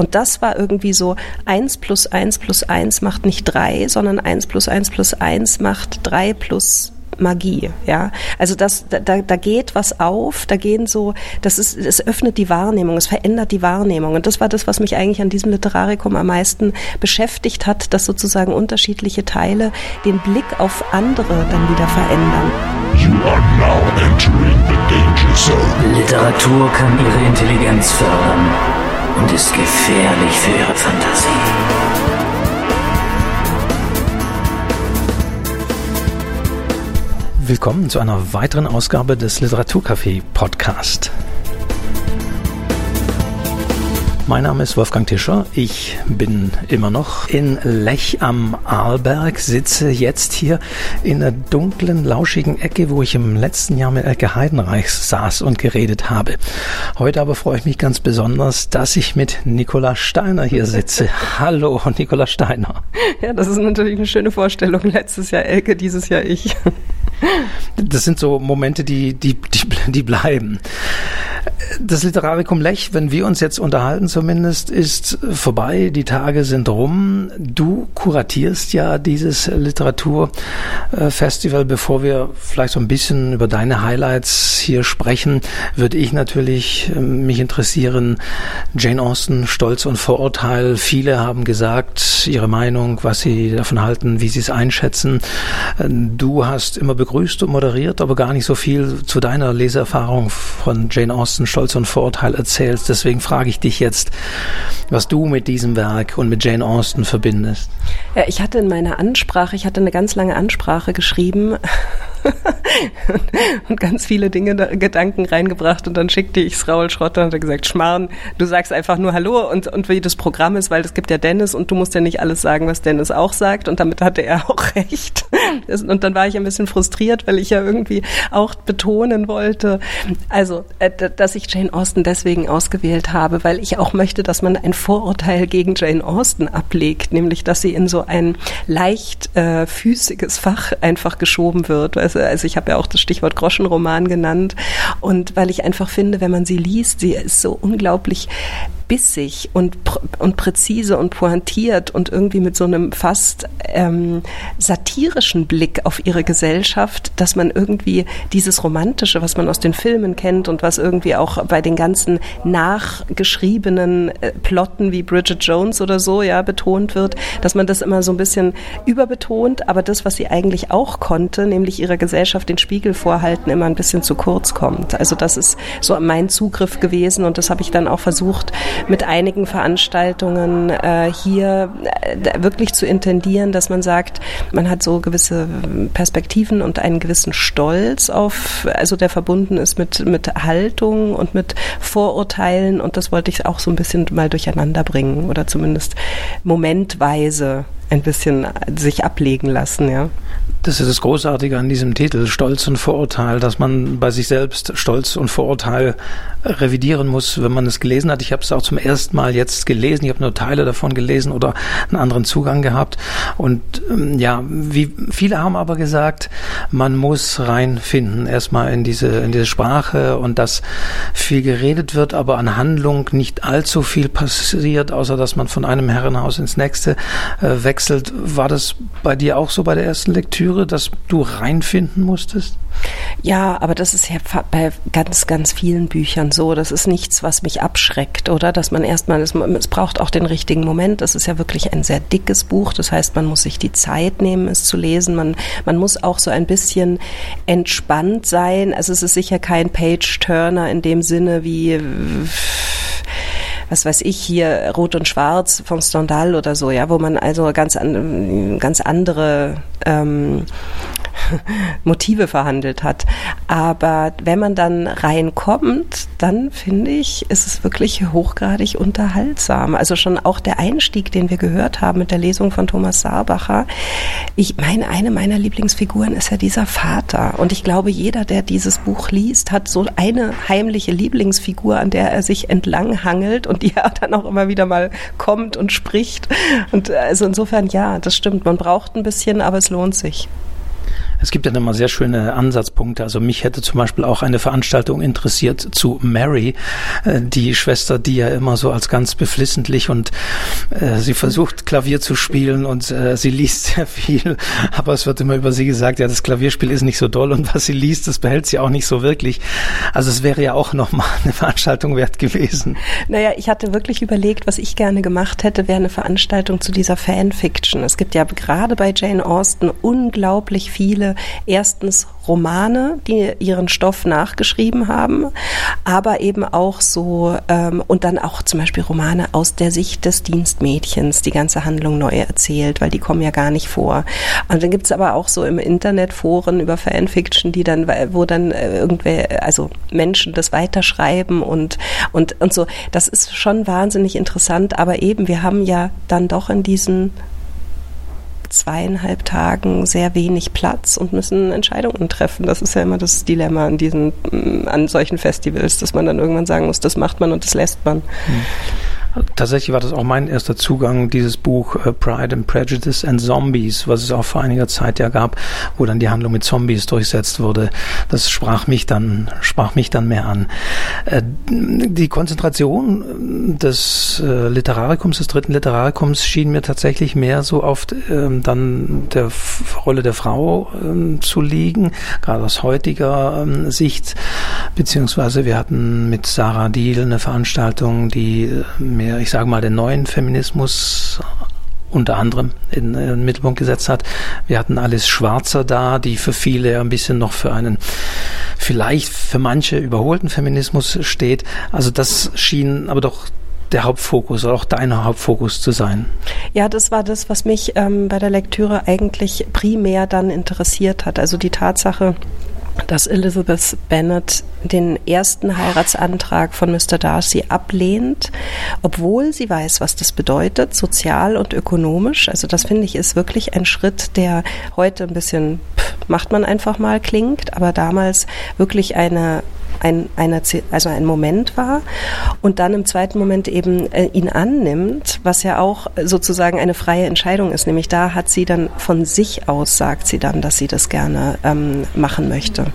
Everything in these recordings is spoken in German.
Und das war irgendwie so, eins plus eins plus eins macht nicht drei, sondern eins plus eins plus eins macht drei plus Magie, ja. Also das, da, da geht was auf, da gehen so, das ist, es öffnet die Wahrnehmung, es verändert die Wahrnehmung. Und das war das, was mich eigentlich an diesem Literarikum am meisten beschäftigt hat, dass sozusagen unterschiedliche Teile den Blick auf andere dann wieder verändern. You are now entering the danger zone. Literatur kann ihre Intelligenz fördern und ist gefährlich für ihre Fantasie. Willkommen zu einer weiteren Ausgabe des Literaturcafé Podcast. Mein Name ist Wolfgang Tischer. Ich bin immer noch in Lech am Arlberg, sitze jetzt hier in der dunklen, lauschigen Ecke, wo ich im letzten Jahr mit Elke Heidenreich saß und geredet habe. Heute aber freue ich mich ganz besonders, dass ich mit Nicola Steiner hier sitze. Hallo, Nicola Steiner. Ja, das ist natürlich eine schöne Vorstellung. Letztes Jahr Elke, dieses Jahr ich. Das sind so Momente, die, die, die, die bleiben. Das Literarikum Lech, wenn wir uns jetzt unterhalten zumindest, ist vorbei. Die Tage sind rum. Du kuratierst ja dieses Literaturfestival. Bevor wir vielleicht so ein bisschen über deine Highlights hier sprechen, würde ich natürlich ähm, mich interessieren. Jane Austen, Stolz und Vorurteil. Viele haben gesagt, ihre Meinung, was sie davon halten, wie sie es einschätzen. Du hast immer begrüßt und moderiert, aber gar nicht so viel zu deiner Leseerfahrung von Jane Austen, Stolz und Vorurteil erzählst. Deswegen frage ich dich jetzt, was du mit diesem Werk und mit Jane Austen verbindest. Ja, ich hatte in meiner Ansprache, ich hatte eine ganz lange Ansprache geschrieben und ganz viele Dinge, Gedanken reingebracht und dann schickte ich es Raul Schrotter und hat gesagt, Schmarrn, du sagst einfach nur Hallo und, und wie das Programm ist, weil es gibt ja Dennis und du musst ja nicht alles sagen, was Dennis auch sagt und damit hatte er auch recht. Und dann war ich ein bisschen frustriert, weil ich ja irgendwie auch betonen wollte, also, äh, dass ich Jane Austen deswegen ausgewählt habe, weil ich auch möchte, dass man ein Vorurteil gegen Jane Austen ablegt, nämlich, dass sie in so ein leicht äh, füßiges Fach einfach geschoben wird. Also, also ich habe ja auch das Stichwort Groschenroman genannt. Und weil ich einfach finde, wenn man sie liest, sie ist so unglaublich bissig und, und präzise und pointiert und irgendwie mit so einem fast ähm, satirischen Blick auf ihre Gesellschaft, dass man irgendwie dieses Romantische, was man aus den Filmen kennt und was irgendwie auch bei den ganzen nachgeschriebenen äh, Plotten wie Bridget Jones oder so ja betont wird, dass man das immer so ein bisschen überbetont, aber das, was sie eigentlich auch konnte, nämlich ihrer Gesellschaft den Spiegel vorhalten, immer ein bisschen zu kurz kommt. Also das ist so mein Zugriff gewesen und das habe ich dann auch versucht, mit einigen Veranstaltungen äh, hier äh, wirklich zu intendieren, dass man sagt, man hat so gewisse Perspektiven und einen gewissen Stolz auf, also der verbunden ist mit, mit Haltung und mit Vorurteilen und das wollte ich auch so ein bisschen mal durcheinander bringen oder zumindest momentweise ein bisschen sich ablegen lassen, ja. Das ist das Großartige an diesem Titel, Stolz und Vorurteil, dass man bei sich selbst Stolz und Vorurteil revidieren muss, wenn man es gelesen hat. Ich habe es auch zum ersten Mal jetzt gelesen. Ich habe nur Teile davon gelesen oder einen anderen Zugang gehabt. Und ähm, ja, wie viele haben aber gesagt, man muss reinfinden erstmal in diese in diese Sprache und dass viel geredet wird, aber an Handlung nicht allzu viel passiert, außer dass man von einem Herrenhaus ins nächste äh, wechselt. War das bei dir auch so bei der ersten Lektüre? Lektüre, dass du reinfinden musstest? Ja, aber das ist ja bei ganz, ganz vielen Büchern so. Das ist nichts, was mich abschreckt, oder? Dass man erstmal, es, braucht auch den richtigen Moment. Das ist ja wirklich ein sehr dickes Buch. Das heißt, man muss sich die Zeit nehmen, es zu lesen. Man, man muss auch so ein bisschen entspannt sein. Also es ist sicher kein Page-Turner in dem Sinne wie was weiß ich hier Rot und Schwarz von Stendhal oder so, ja, wo man also ganz an, ganz andere ähm, Motive verhandelt hat. Aber wenn man dann reinkommt, dann finde ich, ist es wirklich hochgradig unterhaltsam. Also schon auch der Einstieg, den wir gehört haben mit der Lesung von Thomas Saarbacher. Ich meine, eine meiner Lieblingsfiguren ist ja dieser Vater. Und ich glaube, jeder, der dieses Buch liest, hat so eine heimliche Lieblingsfigur, an der er sich entlang hangelt und die er dann auch immer wieder mal kommt und spricht. Und also insofern, ja, das stimmt. Man braucht ein bisschen, aber es lohnt sich. Es gibt ja immer sehr schöne Ansatzpunkte. Also mich hätte zum Beispiel auch eine Veranstaltung interessiert zu Mary, äh, die Schwester, die ja immer so als ganz beflissentlich und äh, sie versucht Klavier zu spielen und äh, sie liest sehr viel, aber es wird immer über sie gesagt, ja, das Klavierspiel ist nicht so doll und was sie liest, das behält sie auch nicht so wirklich. Also es wäre ja auch nochmal eine Veranstaltung wert gewesen. Naja, ich hatte wirklich überlegt, was ich gerne gemacht hätte, wäre eine Veranstaltung zu dieser Fanfiction. Es gibt ja gerade bei Jane Austen unglaublich viele erstens Romane, die ihren Stoff nachgeschrieben haben, aber eben auch so ähm, und dann auch zum Beispiel Romane aus der Sicht des Dienstmädchens, die ganze Handlung neu erzählt, weil die kommen ja gar nicht vor. Und dann gibt's aber auch so im Internet Foren über Fanfiction, die dann, wo dann äh, irgendwelche, also Menschen das weiterschreiben und, und, und so. Das ist schon wahnsinnig interessant, aber eben, wir haben ja dann doch in diesen zweieinhalb Tagen sehr wenig Platz und müssen Entscheidungen treffen. Das ist ja immer das Dilemma an diesen, an solchen Festivals, dass man dann irgendwann sagen muss, das macht man und das lässt man. Mhm. Tatsächlich war das auch mein erster Zugang, dieses Buch äh, Pride and Prejudice and Zombies, was es auch vor einiger Zeit ja gab, wo dann die Handlung mit Zombies durchsetzt wurde. Das sprach mich dann, sprach mich dann mehr an. Äh, die Konzentration des äh, Literarikums, des dritten Literarikums schien mir tatsächlich mehr so oft ähm, dann der Rolle der Frau ähm, zu liegen, gerade aus heutiger ähm, Sicht, beziehungsweise wir hatten mit Sarah Deal eine Veranstaltung, die mehr, ich sage mal, den neuen Feminismus unter anderem in, in den Mittelpunkt gesetzt hat. Wir hatten Alice Schwarzer da, die für viele ein bisschen noch für einen vielleicht für manche überholten Feminismus steht. Also das schien aber doch der Hauptfokus oder auch deiner Hauptfokus zu sein? Ja, das war das, was mich ähm, bei der Lektüre eigentlich primär dann interessiert hat. Also die Tatsache, dass Elizabeth Bennet den ersten Heiratsantrag von Mr. Darcy ablehnt, obwohl sie weiß, was das bedeutet, sozial und ökonomisch. Also das finde ich ist wirklich ein Schritt, der heute ein bisschen pff, macht man einfach mal klingt, aber damals wirklich eine ein, eine, also ein Moment war und dann im zweiten Moment eben äh, ihn annimmt, was ja auch sozusagen eine freie Entscheidung ist. Nämlich da hat sie dann von sich aus, sagt sie dann, dass sie das gerne ähm, machen möchte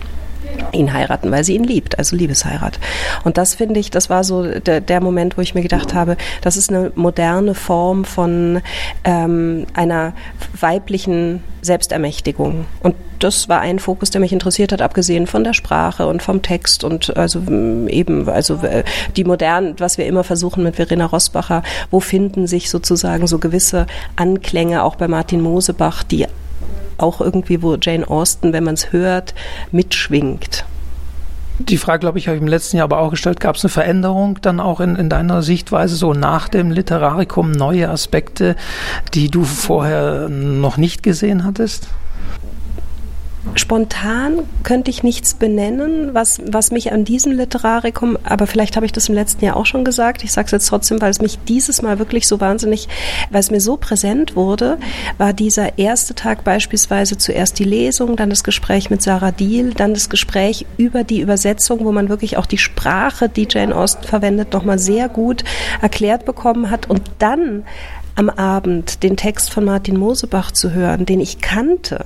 ihn heiraten, weil sie ihn liebt, also Liebesheirat. Und das finde ich, das war so der, der, Moment, wo ich mir gedacht habe, das ist eine moderne Form von ähm, einer weiblichen Selbstermächtigung. Und das war ein Fokus, der mich interessiert hat, abgesehen von der Sprache und vom Text und also mm, eben, also die modernen, was wir immer versuchen mit Verena Rosbacher, wo finden sich sozusagen so gewisse Anklänge auch bei Martin Mosebach, die auch irgendwie, wo Jane Austen, wenn man es hört, mitschwingt. Die Frage, glaube ich, habe ich im letzten Jahr aber auch gestellt. Gab es eine Veränderung dann auch in, in deiner Sichtweise, so nach dem Literarikum, neue Aspekte, die du vorher noch nicht gesehen hattest? Spontan könnte ich nichts benennen, was, was mich an diesem Literarikum, aber vielleicht habe ich das im letzten Jahr auch schon gesagt, ich sage es jetzt trotzdem, weil es mich dieses Mal wirklich so wahnsinnig, weil es mir so präsent wurde, war dieser erste Tag beispielsweise zuerst die Lesung, dann das Gespräch mit Sarah Deal, dann das Gespräch über die Übersetzung, wo man wirklich auch die Sprache, die Jane Austen verwendet, nochmal sehr gut erklärt bekommen hat und dann am Abend den Text von Martin Mosebach zu hören, den ich kannte,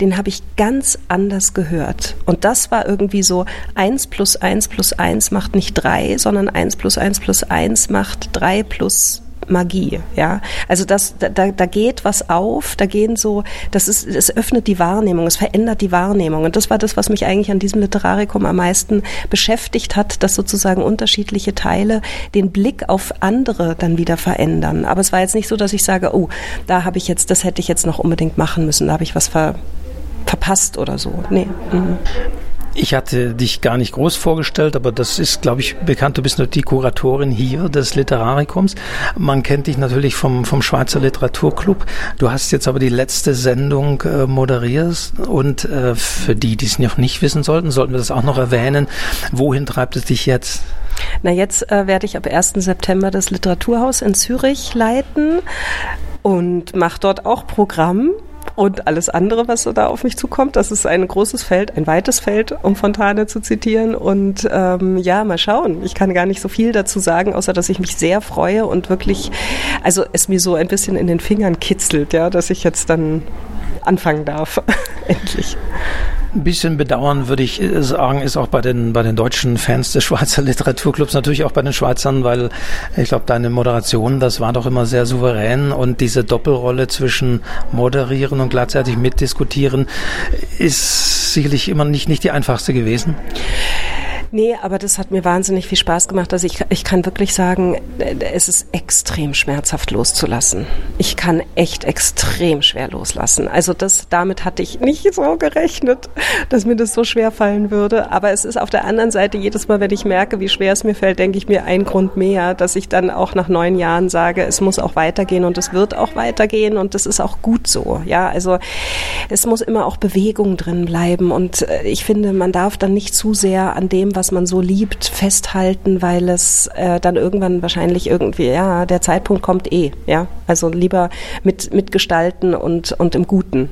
den habe ich ganz anders gehört. Und das war irgendwie so, eins plus eins plus eins macht nicht drei, sondern eins plus eins plus eins macht drei plus Magie, ja. Also das, da, da geht was auf, da gehen so, das ist, es öffnet die Wahrnehmung, es verändert die Wahrnehmung. Und das war das, was mich eigentlich an diesem Literarikum am meisten beschäftigt hat, dass sozusagen unterschiedliche Teile den Blick auf andere dann wieder verändern. Aber es war jetzt nicht so, dass ich sage, oh, da habe ich jetzt, das hätte ich jetzt noch unbedingt machen müssen, da habe ich was ver, verpasst oder so. Nee. Mhm. Ich hatte dich gar nicht groß vorgestellt, aber das ist, glaube ich, bekannt. Du bist nur die Kuratorin hier des Literarikums. Man kennt dich natürlich vom, vom Schweizer Literaturclub. Du hast jetzt aber die letzte Sendung äh, moderiert und äh, für die, die es noch nicht wissen sollten, sollten wir das auch noch erwähnen. Wohin treibt es dich jetzt? Na, jetzt äh, werde ich ab 1. September das Literaturhaus in Zürich leiten und mache dort auch Programm und alles andere, was da auf mich zukommt. Das ist ein großes Feld, ein weites Feld, um Fontane zu zitieren. Und ähm, ja, mal schauen. Ich kann gar nicht so viel dazu sagen, außer dass ich mich sehr freue und wirklich, also es mir so ein bisschen in den Fingern kitzelt, ja, dass ich jetzt dann anfangen darf. Endlich. Ein bisschen bedauern würde ich sagen, ist auch bei den, bei den deutschen Fans des Schweizer Literaturclubs, natürlich auch bei den Schweizern, weil ich glaube, deine Moderation, das war doch immer sehr souverän und diese Doppelrolle zwischen moderieren und gleichzeitig mitdiskutieren ist sicherlich immer nicht, nicht die einfachste gewesen. Nee, aber das hat mir wahnsinnig viel Spaß gemacht. Also ich, ich kann wirklich sagen, es ist extrem schmerzhaft loszulassen. Ich kann echt extrem schwer loslassen. Also das, damit hatte ich nicht so gerechnet, dass mir das so schwer fallen würde. Aber es ist auf der anderen Seite jedes Mal, wenn ich merke, wie schwer es mir fällt, denke ich mir ein Grund mehr, dass ich dann auch nach neun Jahren sage, es muss auch weitergehen und es wird auch weitergehen und das ist auch gut so. Ja, also es muss immer auch Bewegung drin bleiben und äh, ich finde, man darf dann nicht zu sehr an dem, was was man so liebt, festhalten, weil es äh, dann irgendwann wahrscheinlich irgendwie, ja, der Zeitpunkt kommt eh, ja. Also lieber mit, mitgestalten und, und im Guten.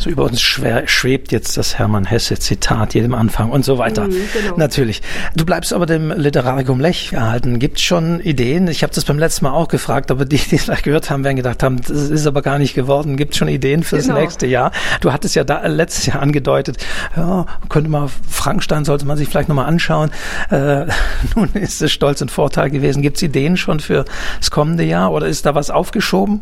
So über uns schwebt jetzt das Hermann Hesse Zitat jedem Anfang und so weiter. Mhm, genau. Natürlich. Du bleibst aber dem Literarikum Lech erhalten. Gibt es schon Ideen? Ich habe das beim letzten Mal auch gefragt, aber die, die das gehört haben, werden gedacht haben, das ist aber gar nicht geworden. Gibt es schon Ideen fürs genau. nächste Jahr? Du hattest ja da letztes Jahr angedeutet, ja, könnte man Frankenstein sollte man sich vielleicht nochmal anschauen. Äh, nun ist es Stolz und Vorteil gewesen. Gibt es Ideen schon für das kommende Jahr oder ist da was aufgeschoben?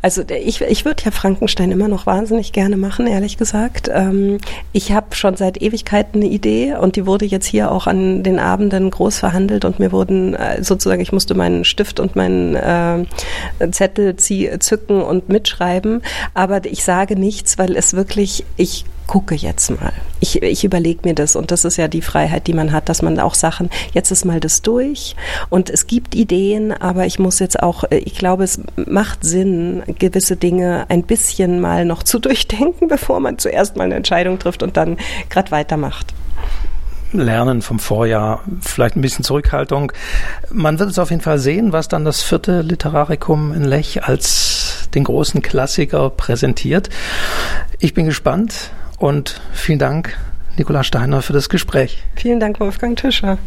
Also ich, ich würde ja Frankenstein immer noch wahnsinnig gerne machen machen, ehrlich gesagt. Ähm, ich habe schon seit Ewigkeiten eine Idee und die wurde jetzt hier auch an den Abenden groß verhandelt und mir wurden äh, sozusagen, ich musste meinen Stift und meinen äh, Zettel zücken und mitschreiben. Aber ich sage nichts, weil es wirklich, ich gucke jetzt mal. Ich, ich überlege mir das und das ist ja die Freiheit, die man hat, dass man auch Sachen, jetzt ist mal das durch und es gibt Ideen, aber ich muss jetzt auch, äh, ich glaube, es macht Sinn, gewisse Dinge ein bisschen mal noch zu durchdenken, bevor man zuerst mal eine Entscheidung trifft und dann gerade weitermacht. Lernen vom Vorjahr, vielleicht ein bisschen Zurückhaltung. Man wird es auf jeden Fall sehen, was dann das vierte Literarikum in Lech als den großen Klassiker präsentiert. Ich bin gespannt und vielen Dank, Nikolaus Steiner, für das Gespräch. Vielen Dank, Wolfgang Tischer.